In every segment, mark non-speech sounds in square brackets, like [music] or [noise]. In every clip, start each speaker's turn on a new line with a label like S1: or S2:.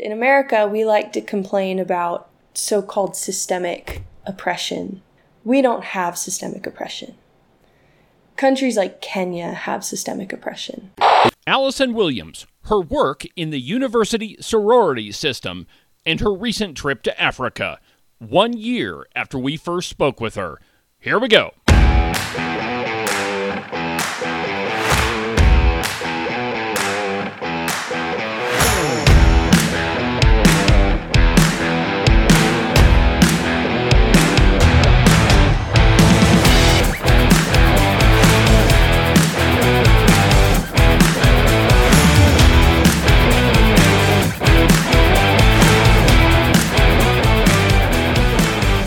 S1: In America, we like to complain about so called systemic oppression. We don't have systemic oppression. Countries like Kenya have systemic oppression.
S2: Alison Williams, her work in the university sorority system, and her recent trip to Africa, one year after we first spoke with her. Here we go.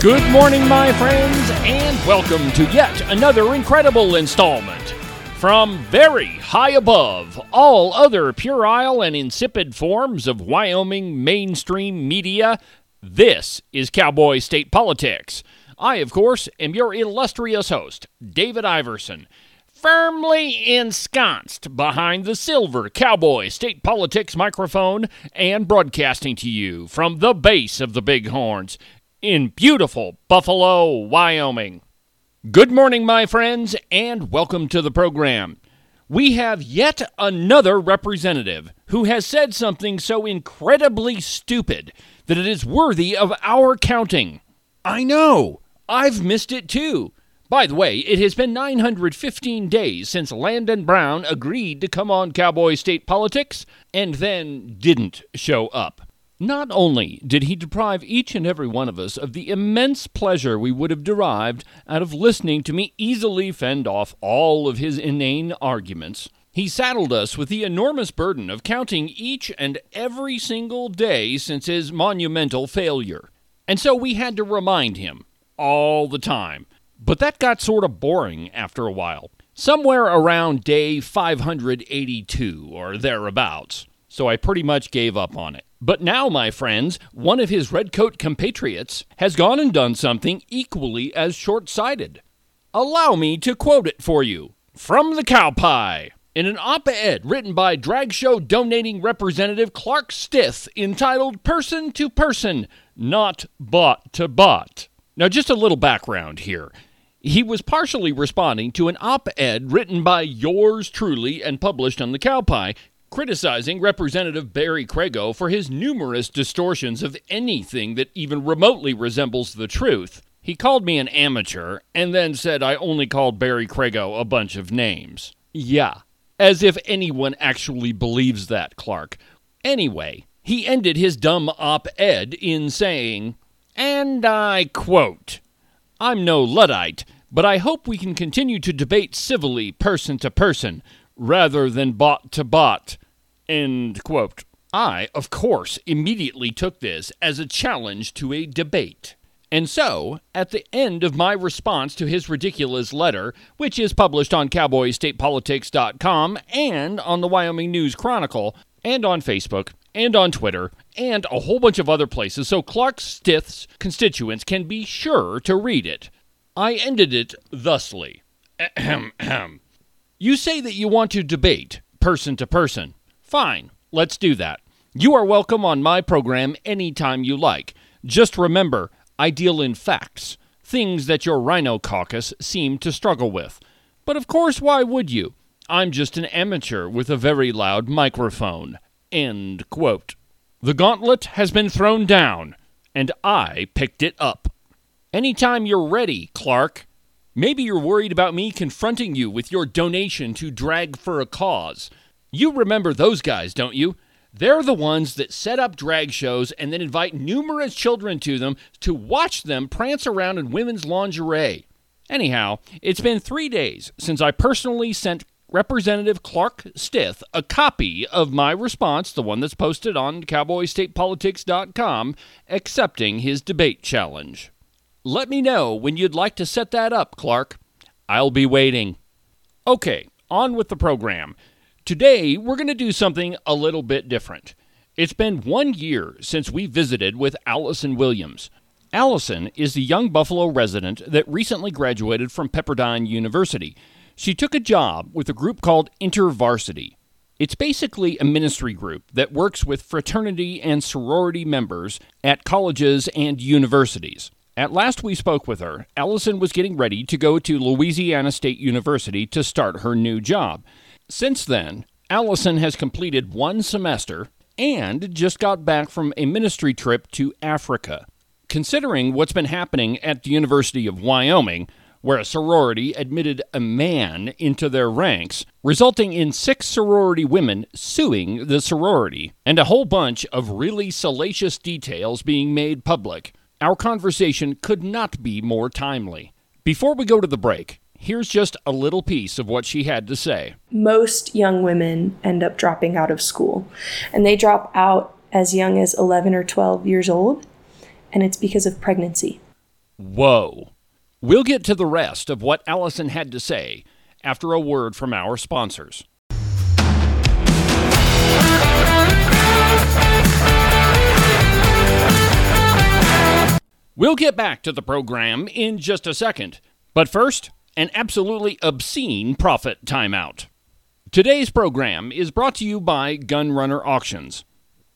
S2: Good morning, my friends, and welcome to yet another incredible installment from very high above all other puerile and insipid forms of Wyoming mainstream media. This is Cowboy State Politics. I, of course, am your illustrious host, David Iverson, firmly ensconced behind the silver Cowboy State Politics microphone and broadcasting to you from the base of the Bighorns in beautiful Buffalo, Wyoming. Good morning, my friends, and welcome to the program. We have yet another representative who has said something so incredibly stupid that it is worthy of our counting. I know, I've missed it too. By the way, it has been 915 days since Landon Brown agreed to come on Cowboy State Politics and then didn't show up. Not only did he deprive each and every one of us of the immense pleasure we would have derived out of listening to me easily fend off all of his inane arguments, he saddled us with the enormous burden of counting each and every single day since his monumental failure. And so we had to remind him all the time. But that got sort of boring after a while. Somewhere around day 582 or thereabouts. So I pretty much gave up on it. But now, my friends, one of his redcoat compatriots has gone and done something equally as short sighted. Allow me to quote it for you from the Cowpie. In an op ed written by drag show donating representative Clark Stith entitled Person to Person, Not Bot to Bot. Now, just a little background here. He was partially responding to an op ed written by yours truly and published on the Cowpie criticizing Representative Barry Crago for his numerous distortions of anything that even remotely resembles the truth. He called me an amateur and then said I only called Barry Crago a bunch of names. Yeah, as if anyone actually believes that, Clark. Anyway, he ended his dumb op ed in saying, and I quote, I'm no Luddite, but I hope we can continue to debate civilly, person to person, rather than bot to bot. End quote. I, of course, immediately took this as a challenge to a debate. And so, at the end of my response to his ridiculous letter, which is published on cowboystatepolitics.com and on the Wyoming News Chronicle, and on Facebook, and on Twitter, and a whole bunch of other places, so Clark Stith's constituents can be sure to read it. I ended it thusly. [clears throat] You say that you want to debate, person to person. Fine, let's do that. You are welcome on my program anytime you like. Just remember, I deal in facts, things that your rhino caucus seem to struggle with. But of course, why would you? I'm just an amateur with a very loud microphone. End quote. The gauntlet has been thrown down, and I picked it up. Anytime you're ready, Clark. Maybe you're worried about me confronting you with your donation to Drag for a Cause. You remember those guys, don't you? They're the ones that set up drag shows and then invite numerous children to them to watch them prance around in women's lingerie. Anyhow, it's been three days since I personally sent Representative Clark Stith a copy of my response, the one that's posted on cowboystatepolitics.com, accepting his debate challenge. Let me know when you'd like to set that up, Clark. I'll be waiting. Okay, on with the program. Today, we're going to do something a little bit different. It's been one year since we visited with Alison Williams. Alison is the young Buffalo resident that recently graduated from Pepperdine University. She took a job with a group called InterVarsity. It's basically a ministry group that works with fraternity and sorority members at colleges and universities. At last we spoke with her, Alison was getting ready to go to Louisiana State University to start her new job. Since then, Alison has completed one semester and just got back from a ministry trip to Africa. Considering what's been happening at the University of Wyoming, where a sorority admitted a man into their ranks, resulting in six sorority women suing the sorority, and a whole bunch of really salacious details being made public. Our conversation could not be more timely. Before we go to the break, here's just a little piece of what she had to say.
S1: Most young women end up dropping out of school, and they drop out as young as 11 or 12 years old, and it's because of pregnancy.
S2: Whoa. We'll get to the rest of what Alison had to say after a word from our sponsors. We'll get back to the program in just a second, but first, an absolutely obscene profit timeout. Today's program is brought to you by Gunrunner Auctions.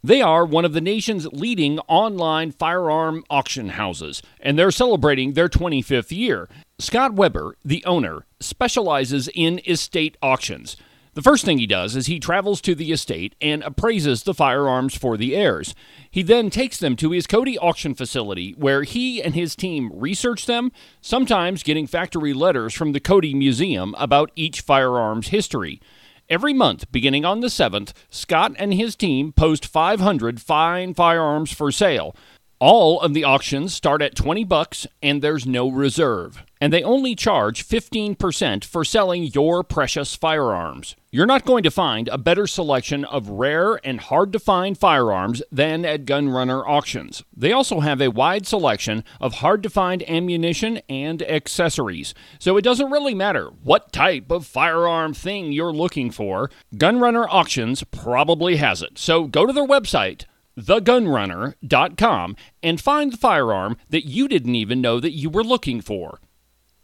S2: They are one of the nation's leading online firearm auction houses, and they're celebrating their 25th year. Scott Weber, the owner, specializes in estate auctions. The first thing he does is he travels to the estate and appraises the firearms for the heirs. He then takes them to his Cody auction facility where he and his team research them, sometimes getting factory letters from the Cody Museum about each firearm's history. Every month, beginning on the 7th, Scott and his team post 500 fine firearms for sale. All of the auctions start at 20 bucks and there's no reserve. And they only charge 15% for selling your precious firearms. You're not going to find a better selection of rare and hard to find firearms than at Gunrunner Auctions. They also have a wide selection of hard to find ammunition and accessories. So it doesn't really matter what type of firearm thing you're looking for, Gunrunner Auctions probably has it. So go to their website thegunrunner.com and find the firearm that you didn't even know that you were looking for.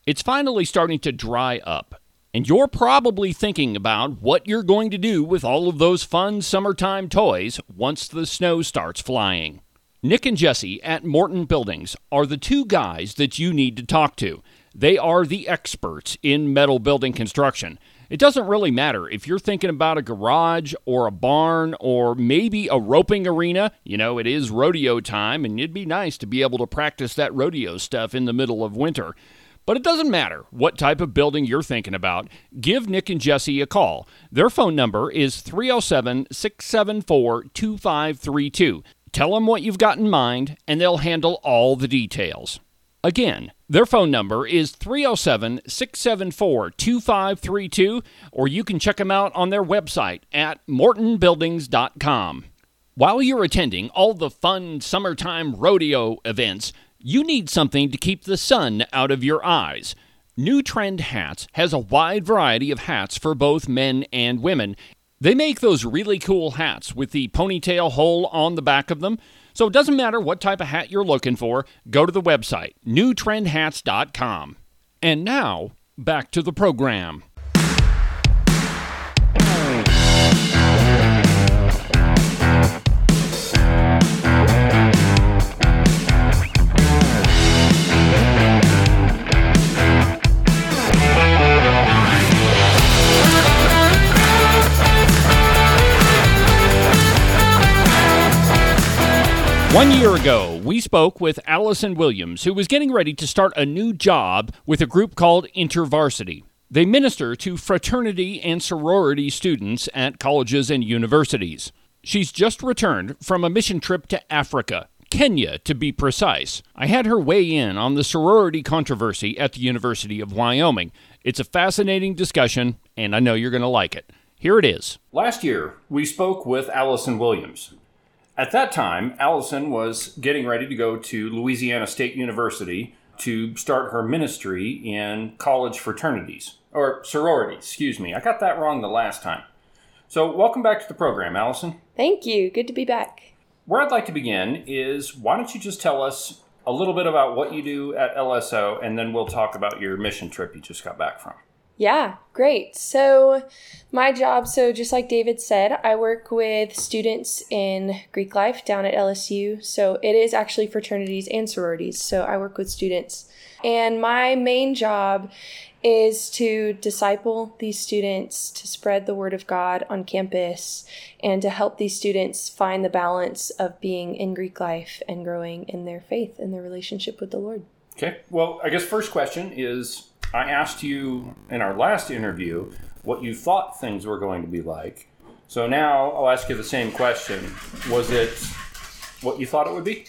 S2: It's finally starting to dry up, and you're probably thinking about what you're going to do with all of those fun summertime toys once the snow starts flying. Nick and Jesse at Morton Buildings are the two guys that you need to talk to. They are the experts in metal building construction. It doesn't really matter if you're thinking about a garage or a barn or maybe a roping arena. You know, it is rodeo time, and it'd be nice to be able to practice that rodeo stuff in the middle of winter. But it doesn't matter what type of building you're thinking about. Give Nick and Jesse a call. Their phone number is 307 674 2532. Tell them what you've got in mind, and they'll handle all the details. Again, their phone number is 307 674 2532, or you can check them out on their website at mortonbuildings.com. While you're attending all the fun summertime rodeo events, you need something to keep the sun out of your eyes. New Trend Hats has a wide variety of hats for both men and women. They make those really cool hats with the ponytail hole on the back of them. So it doesn't matter what type of hat you're looking for, go to the website, newtrendhats.com. And now, back to the program. One year ago, we spoke with Alison Williams, who was getting ready to start a new job with a group called InterVarsity. They minister to fraternity and sorority students at colleges and universities. She's just returned from a mission trip to Africa, Kenya to be precise. I had her weigh in on the sorority controversy at the University of Wyoming. It's a fascinating discussion, and I know you're going to like it. Here it is. Last year, we spoke with Alison Williams. At that time, Alison was getting ready to go to Louisiana State University to start her ministry in college fraternities, or sororities, excuse me. I got that wrong the last time. So, welcome back to the program, Alison.
S1: Thank you. Good to be back.
S2: Where I'd like to begin is why don't you just tell us a little bit about what you do at LSU, and then we'll talk about your mission trip you just got back from.
S1: Yeah, great. So, my job, so just like David said, I work with students in Greek life down at LSU. So, it is actually fraternities and sororities. So, I work with students. And my main job is to disciple these students, to spread the word of God on campus, and to help these students find the balance of being in Greek life and growing in their faith and their relationship with the Lord.
S2: Okay. Well, I guess first question is I asked you in our last interview what you thought things were going to be like. So now I'll ask you the same question. Was it what you thought it would be?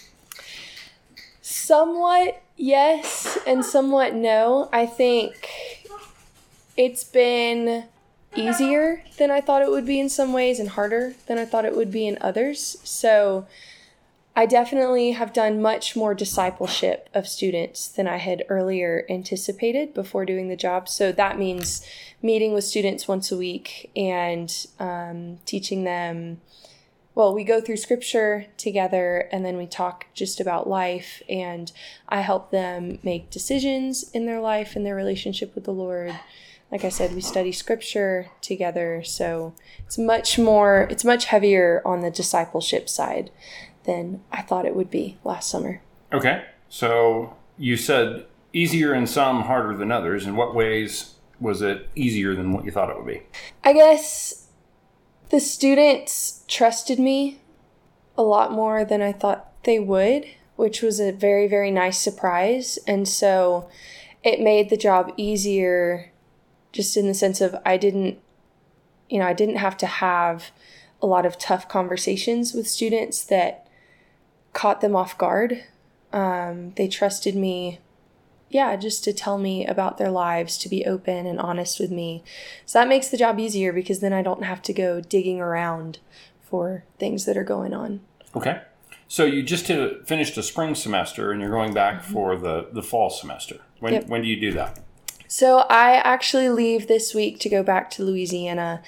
S1: Somewhat yes, and somewhat no. I think it's been easier than I thought it would be in some ways and harder than I thought it would be in others. So I definitely have done much more discipleship of students than I had earlier anticipated before doing the job. So that means meeting with students once a week and um, teaching them. Well, we go through scripture together and then we talk just about life, and I help them make decisions in their life and their relationship with the Lord. Like I said, we study scripture together, so it's much more, it's much heavier on the discipleship side than I thought it would be last summer.
S2: Okay. So you said easier in some, harder than others. In what ways was it easier than what you thought it would be?
S1: I guess the students trusted me a lot more than I thought they would, which was a very, very nice surprise. And so it made the job easier just in the sense of I didn't, you know, I didn't have to have a lot of tough conversations with students that caught them off guard. Um, they trusted me, yeah, just to tell me about their lives, to be open and honest with me. So that makes the job easier because then I don't have to go digging around for things that are going on.
S2: Okay. So you just finished a spring semester and you're going back mm-hmm. for the, the fall semester. When, yep. when do you do that?
S1: So I actually leave this week to go back to Louisiana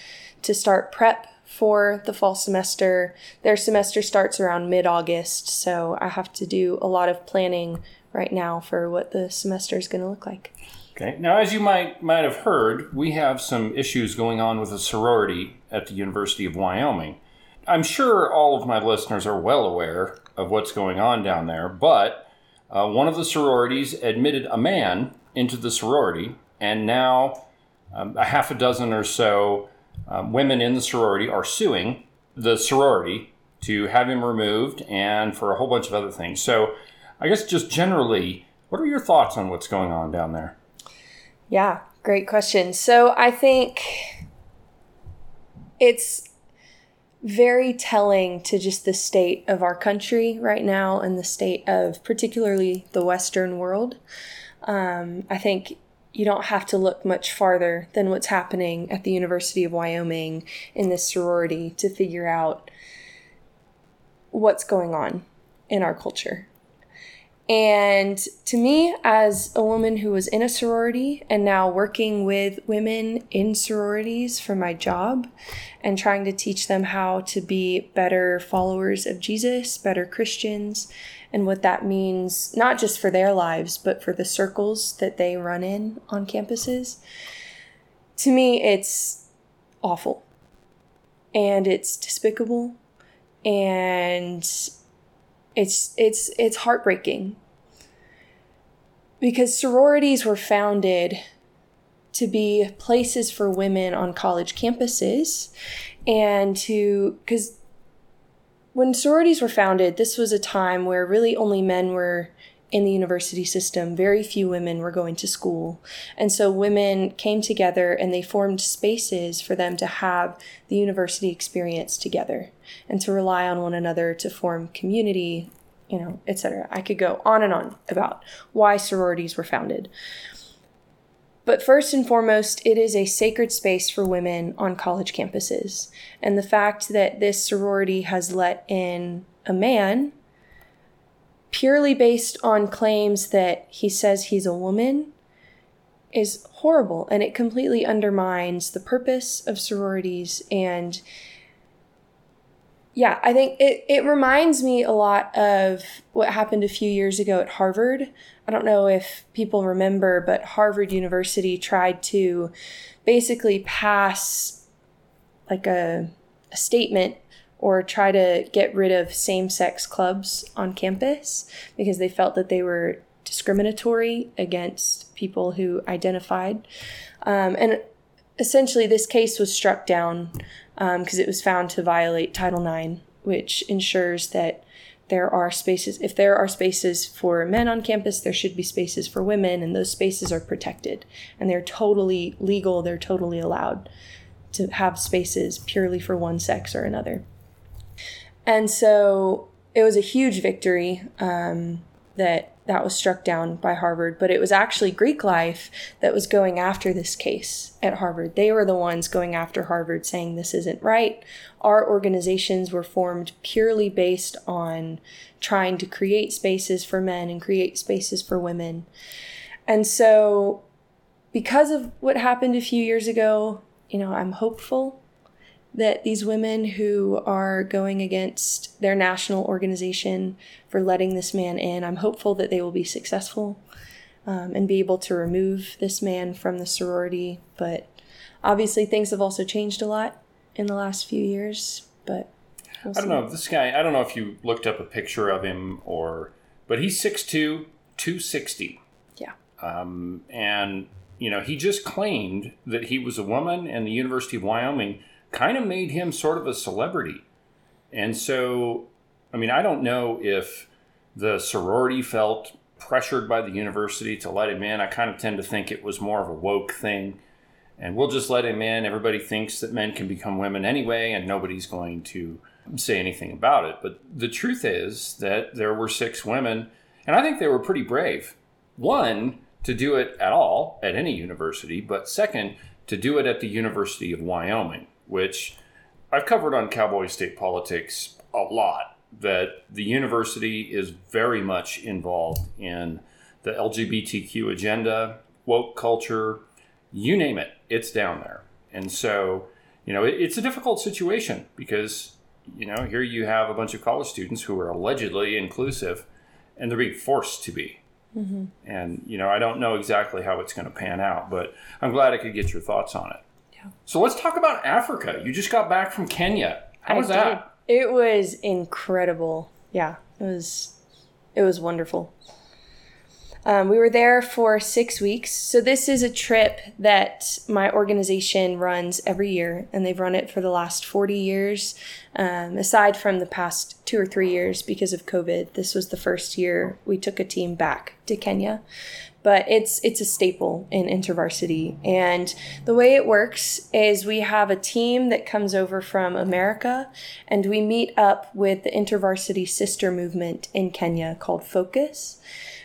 S1: to start prep for the fall semester. Their semester starts around mid August, so I have to do a lot of planning right now for what the semester is going to look like.
S2: Okay. Now, as you might might have heard, we have some issues going on with a sorority at the University of Wyoming. I'm sure all of my listeners are well aware of what's going on down there, but uh, one of the sororities admitted a man into the sorority, and now um, a half a dozen or so um, women in the sorority are suing the sorority to have him removed and for a whole bunch of other things. So, I guess just generally, what are your thoughts on what's going on down there?
S1: Yeah, great question. So, I think it's very telling to just the state of our country right now and the state of particularly the Western world. Um, I think you don't have to look much farther than what's happening at the University of Wyoming in this sorority to figure out what's going on in our culture. And to me, as a woman who was in a sorority and now working with women in sororities for my job and trying to teach them how to be better followers of Jesus, better Christians, and what that means, not just for their lives, but for the circles that they run in on campuses. To me, it's awful. And it's despicable. And it's it's it's heartbreaking. Because sororities were founded to be places for women on college campuses and to because when sororities were founded, this was a time where really only men were in the university system. Very few women were going to school. And so women came together and they formed spaces for them to have the university experience together and to rely on one another to form community, you know, etc. I could go on and on about why sororities were founded. But first and foremost, it is a sacred space for women on college campuses. And the fact that this sorority has let in a man purely based on claims that he says he's a woman is horrible and it completely undermines the purpose of sororities and yeah, I think it, it reminds me a lot of what happened a few years ago at Harvard. I don't know if people remember, but Harvard University tried to basically pass like a, a statement or try to get rid of same sex clubs on campus because they felt that they were discriminatory against people who identified. Um, and essentially, this case was struck down because um, it was found to violate Title IX, which ensures that there are spaces, if there are spaces for men on campus, there should be spaces for women, and those spaces are protected. And they're totally legal, they're totally allowed to have spaces purely for one sex or another. And so it was a huge victory um, that that was struck down by Harvard, but it was actually Greek Life that was going after this case at Harvard. They were the ones going after Harvard saying this isn't right. Our organizations were formed purely based on trying to create spaces for men and create spaces for women. And so, because of what happened a few years ago, you know, I'm hopeful that these women who are going against their national organization for letting this man in, I'm hopeful that they will be successful um, and be able to remove this man from the sorority. But obviously, things have also changed a lot in the last few years. But
S2: we'll I don't know. This guy, I don't know if you looked up a picture of him or, but he's 6'2, 260.
S1: Yeah.
S2: Um, and, you know, he just claimed that he was a woman and the University of Wyoming kind of made him sort of a celebrity. And so, I mean, I don't know if the sorority felt pressured by the university to let him in. I kind of tend to think it was more of a woke thing. And we'll just let him in. Everybody thinks that men can become women anyway, and nobody's going to say anything about it. But the truth is that there were six women, and I think they were pretty brave. One, to do it at all at any university, but second, to do it at the University of Wyoming which I've covered on Cowboy State Politics a lot, that the university is very much involved in the LGBTQ agenda, woke culture, you name it, it's down there. And so, you know, it, it's a difficult situation because, you know, here you have a bunch of college students who are allegedly inclusive and they're being forced to be. Mm-hmm. And, you know, I don't know exactly how it's going to pan out, but I'm glad I could get your thoughts on it. So let's talk about Africa. You just got back from Kenya. How I was that?
S1: It was incredible. Yeah, it was. It was wonderful. Um, we were there for six weeks. So, this is a trip that my organization runs every year, and they've run it for the last 40 years, um, aside from the past two or three years because of COVID. This was the first year we took a team back to Kenya but it's it's a staple in intervarsity. And the way it works is we have a team that comes over from America, and we meet up with the intervarsity sister movement in Kenya called Focus.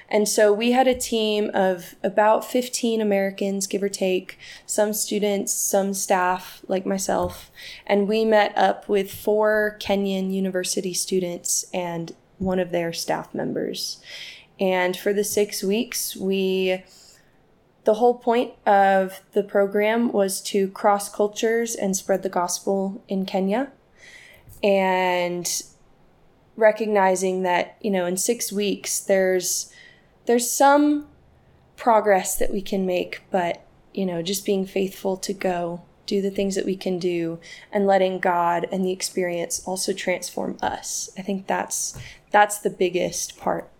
S1: And so we had a team of about 15 Americans, give or take, some students, some staff like myself, and we met up with four Kenyan university students and one of their staff members. And for the six weeks, we, the whole point of the program was to cross cultures and spread the gospel in Kenya. And recognizing that, you know, in six weeks, there's, there's some progress that we can make, but, you know, just being faithful to go do the things that we can do and letting God and the experience also transform us. I think that's that's the biggest part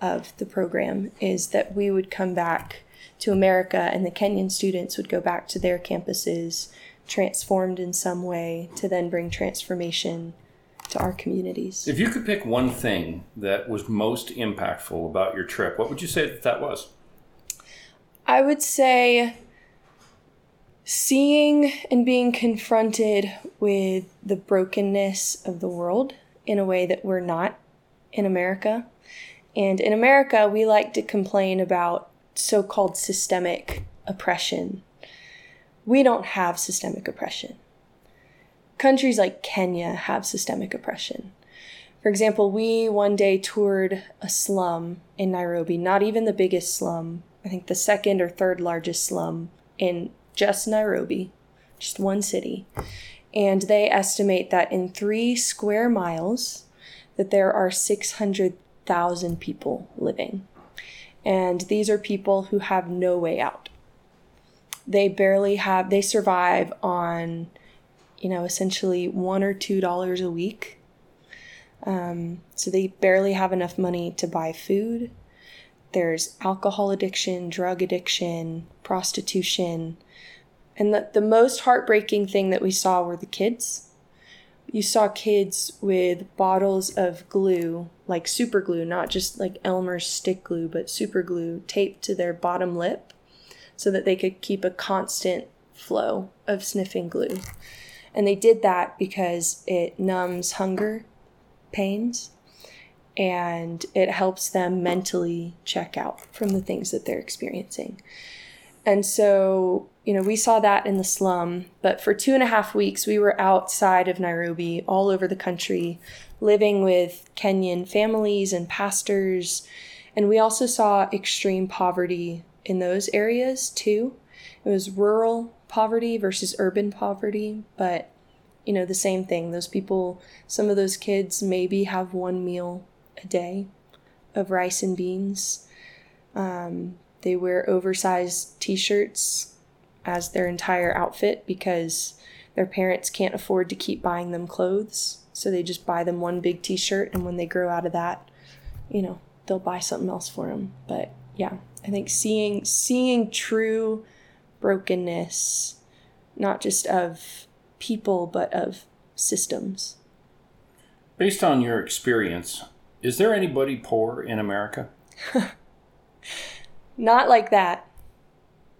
S1: of the program is that we would come back to America and the Kenyan students would go back to their campuses transformed in some way to then bring transformation to our communities.
S2: If you could pick one thing that was most impactful about your trip, what would you say that that was?
S1: I would say seeing and being confronted with the brokenness of the world in a way that we're not in America. And in America, we like to complain about so called systemic oppression. We don't have systemic oppression. Countries like Kenya have systemic oppression. For example, we one day toured a slum in Nairobi, not even the biggest slum, I think the second or third largest slum in just Nairobi, just one city. and they estimate that in three square miles, that there are 600,000 people living. And these are people who have no way out. They barely have, they survive on, you know, essentially one or two dollars a week. Um, so they barely have enough money to buy food. There's alcohol addiction, drug addiction, prostitution. And the, the most heartbreaking thing that we saw were the kids you saw kids with bottles of glue, like super glue, not just like Elmer's stick glue, but super glue taped to their bottom lip so that they could keep a constant flow of sniffing glue. And they did that because it numbs hunger pains and it helps them mentally check out from the things that they're experiencing. And so you know, we saw that in the slum, but for two and a half weeks, we were outside of Nairobi, all over the country, living with Kenyan families and pastors. And we also saw extreme poverty in those areas too. It was rural poverty versus urban poverty, but you know, the same thing. Those people, some of those kids maybe have one meal a day of rice and beans. Um, they wear oversized t shirts as their entire outfit because their parents can't afford to keep buying them clothes. So they just buy them one big t shirt, and when they grow out of that, you know, they'll buy something else for them. But yeah, I think seeing seeing true brokenness, not just of people, but of systems.
S3: Based on your experience, is there anybody poor in America? [laughs]
S1: not like that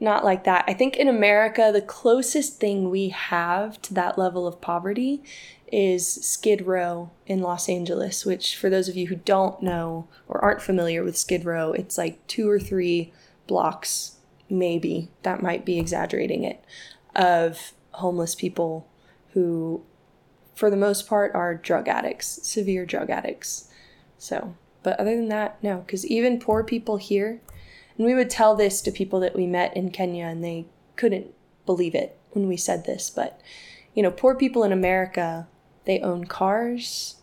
S1: not like that. I think in America, the closest thing we have to that level of poverty is Skid Row in Los Angeles, which, for those of you who don't know or aren't familiar with Skid Row, it's like two or three blocks, maybe, that might be exaggerating it, of homeless people who, for the most part, are drug addicts, severe drug addicts. So, but other than that, no, because even poor people here and we would tell this to people that we met in Kenya, and they couldn't believe it when we said this. But, you know, poor people in America, they own cars,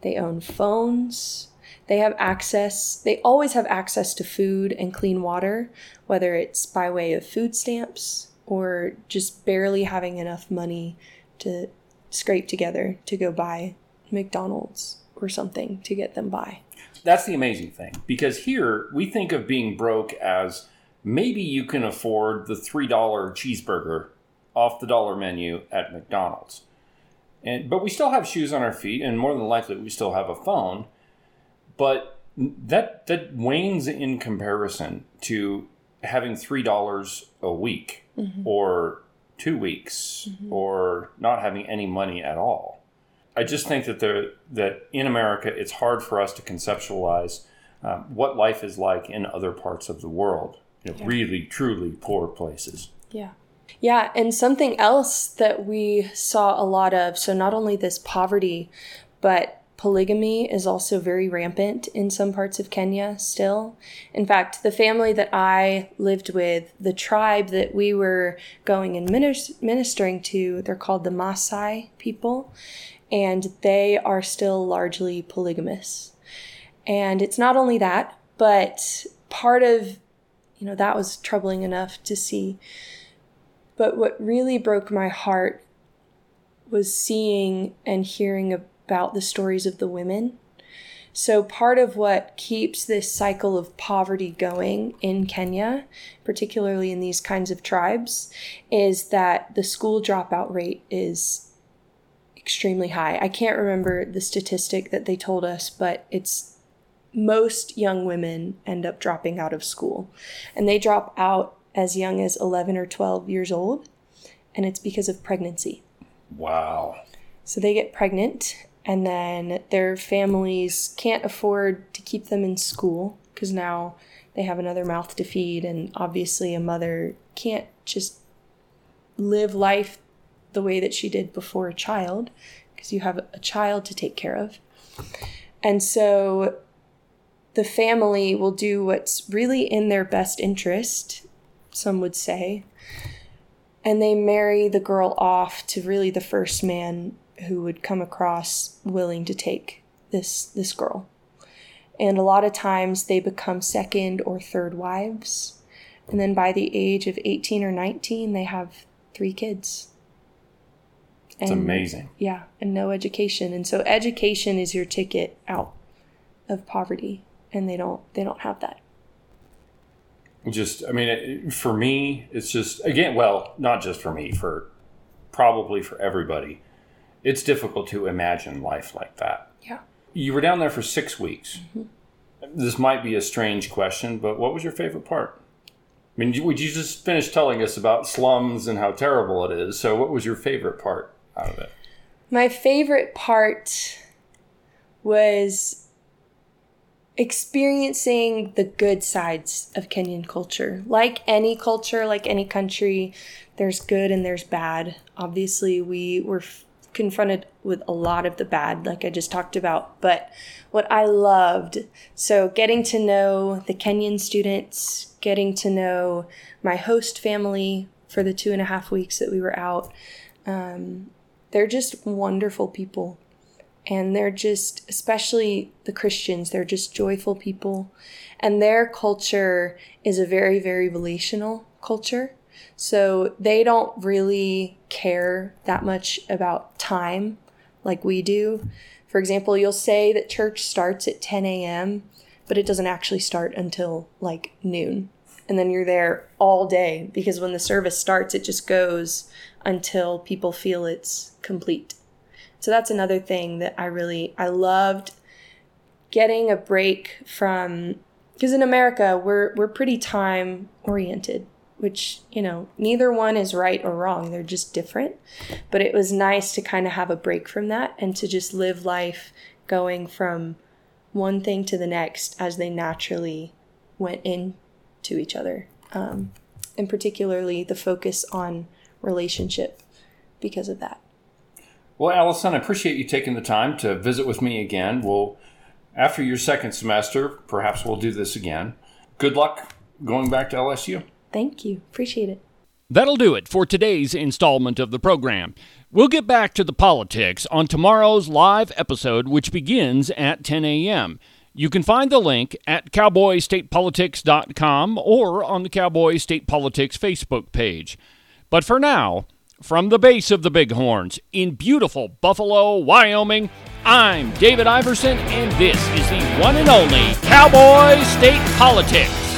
S1: they own phones, they have access, they always have access to food and clean water, whether it's by way of food stamps or just barely having enough money to scrape together to go buy McDonald's or something to get them by
S3: that's the amazing thing because here we think of being broke as maybe you can afford the $3 cheeseburger off the dollar menu at McDonald's. And but we still have shoes on our feet and more than likely we still have a phone. But that that wanes in comparison to having $3 a week mm-hmm. or 2 weeks mm-hmm. or not having any money at all. I just think that there that in America, it's hard for us to conceptualize uh, what life is like in other parts of the world. You know, yeah. really, truly poor places.
S1: Yeah. Yeah, and something else that we saw a lot of so, not only this poverty, but polygamy is also very rampant in some parts of Kenya still. In fact, the family that I lived with, the tribe that we were going and ministering to, they're called the Maasai people and they are still largely polygamous. And it's not only that, but part of, you know, that was troubling enough to see. But what really broke my heart was seeing and hearing about the stories of the women. So, part of what keeps this cycle of poverty going in Kenya, particularly in these kinds of tribes, is that the school dropout rate is extremely high. I can't remember the statistic that they told us, but it's most young women end up dropping out of school. And they drop out as young as 11 or 12 years old, and it's because of pregnancy.
S3: Wow.
S1: So they get pregnant, and then their families can't afford to keep them in school because now they have another mouth to feed, and obviously, a mother can't just live life the way that she did before a child, because you have a child to take care of. And so the family will do what's really in their best interest, some would say, and they marry the girl off to really the first man who would come across willing to take this this girl. And a lot of times they become second or third wives. And then by the age of 18 or 19, they have three kids.
S3: It's
S1: And-
S3: amazing.
S1: Yeah, and no education. And so education is your ticket out of poverty, and they don't they don't have that.
S3: just i mean it, for me it's just again well not just for me for probably for everybody it's difficult to imagine life like that
S1: Yeah.
S3: you were down there for six weeks mm-hmm. this might be a strange question but what was your favorite part i mean would you just finish telling us about slums and how terrible it is so what was your favorite part out of it
S1: My favorite part was experiencing the good sides of Kenyan culture. Like any culture, like any country, there's good and there's bad. Obviously, we were f- confronted with a lot of the bad, like I just talked about. But what I loved, so getting to know the Kenyan students, getting to know my host family for the two and a half weeks that we were out, um, they're just wonderful people. And they're just especially the christians they're just joyful people. And their culture is a very very relational culture. So they don't really care that much about time like we do. For example you'll say that church starts at 10 a.m but it doesn't actually start until like noon. And then you're there all day because when the service starts it just goes until people feel it's complete so that's another thing that I really I loved getting a break from because in America we're we're pretty time oriented, which, you know, neither one is right or wrong. They're just different. But it was nice to kind of have a break from that and to just live life going from one thing to the next as they naturally went into each other. Um, and particularly the focus on relationship because of that.
S3: Well, Alison, I appreciate you taking the time to visit with me again. We'll, after your second semester, perhaps we'll do this again. Good luck going back to LSU.
S1: Thank you. Appreciate it.
S2: That'll do it for today's installment of the program. We'll get back to the politics on tomorrow's live episode, which begins at 10 a.m. You can find the link at cowboystatepolitics.com or on the Cowboy State Politics Facebook page. But for now, from the base of the Bighorns in beautiful Buffalo, Wyoming, I'm David Iverson, and this is the one and only Cowboy State Politics.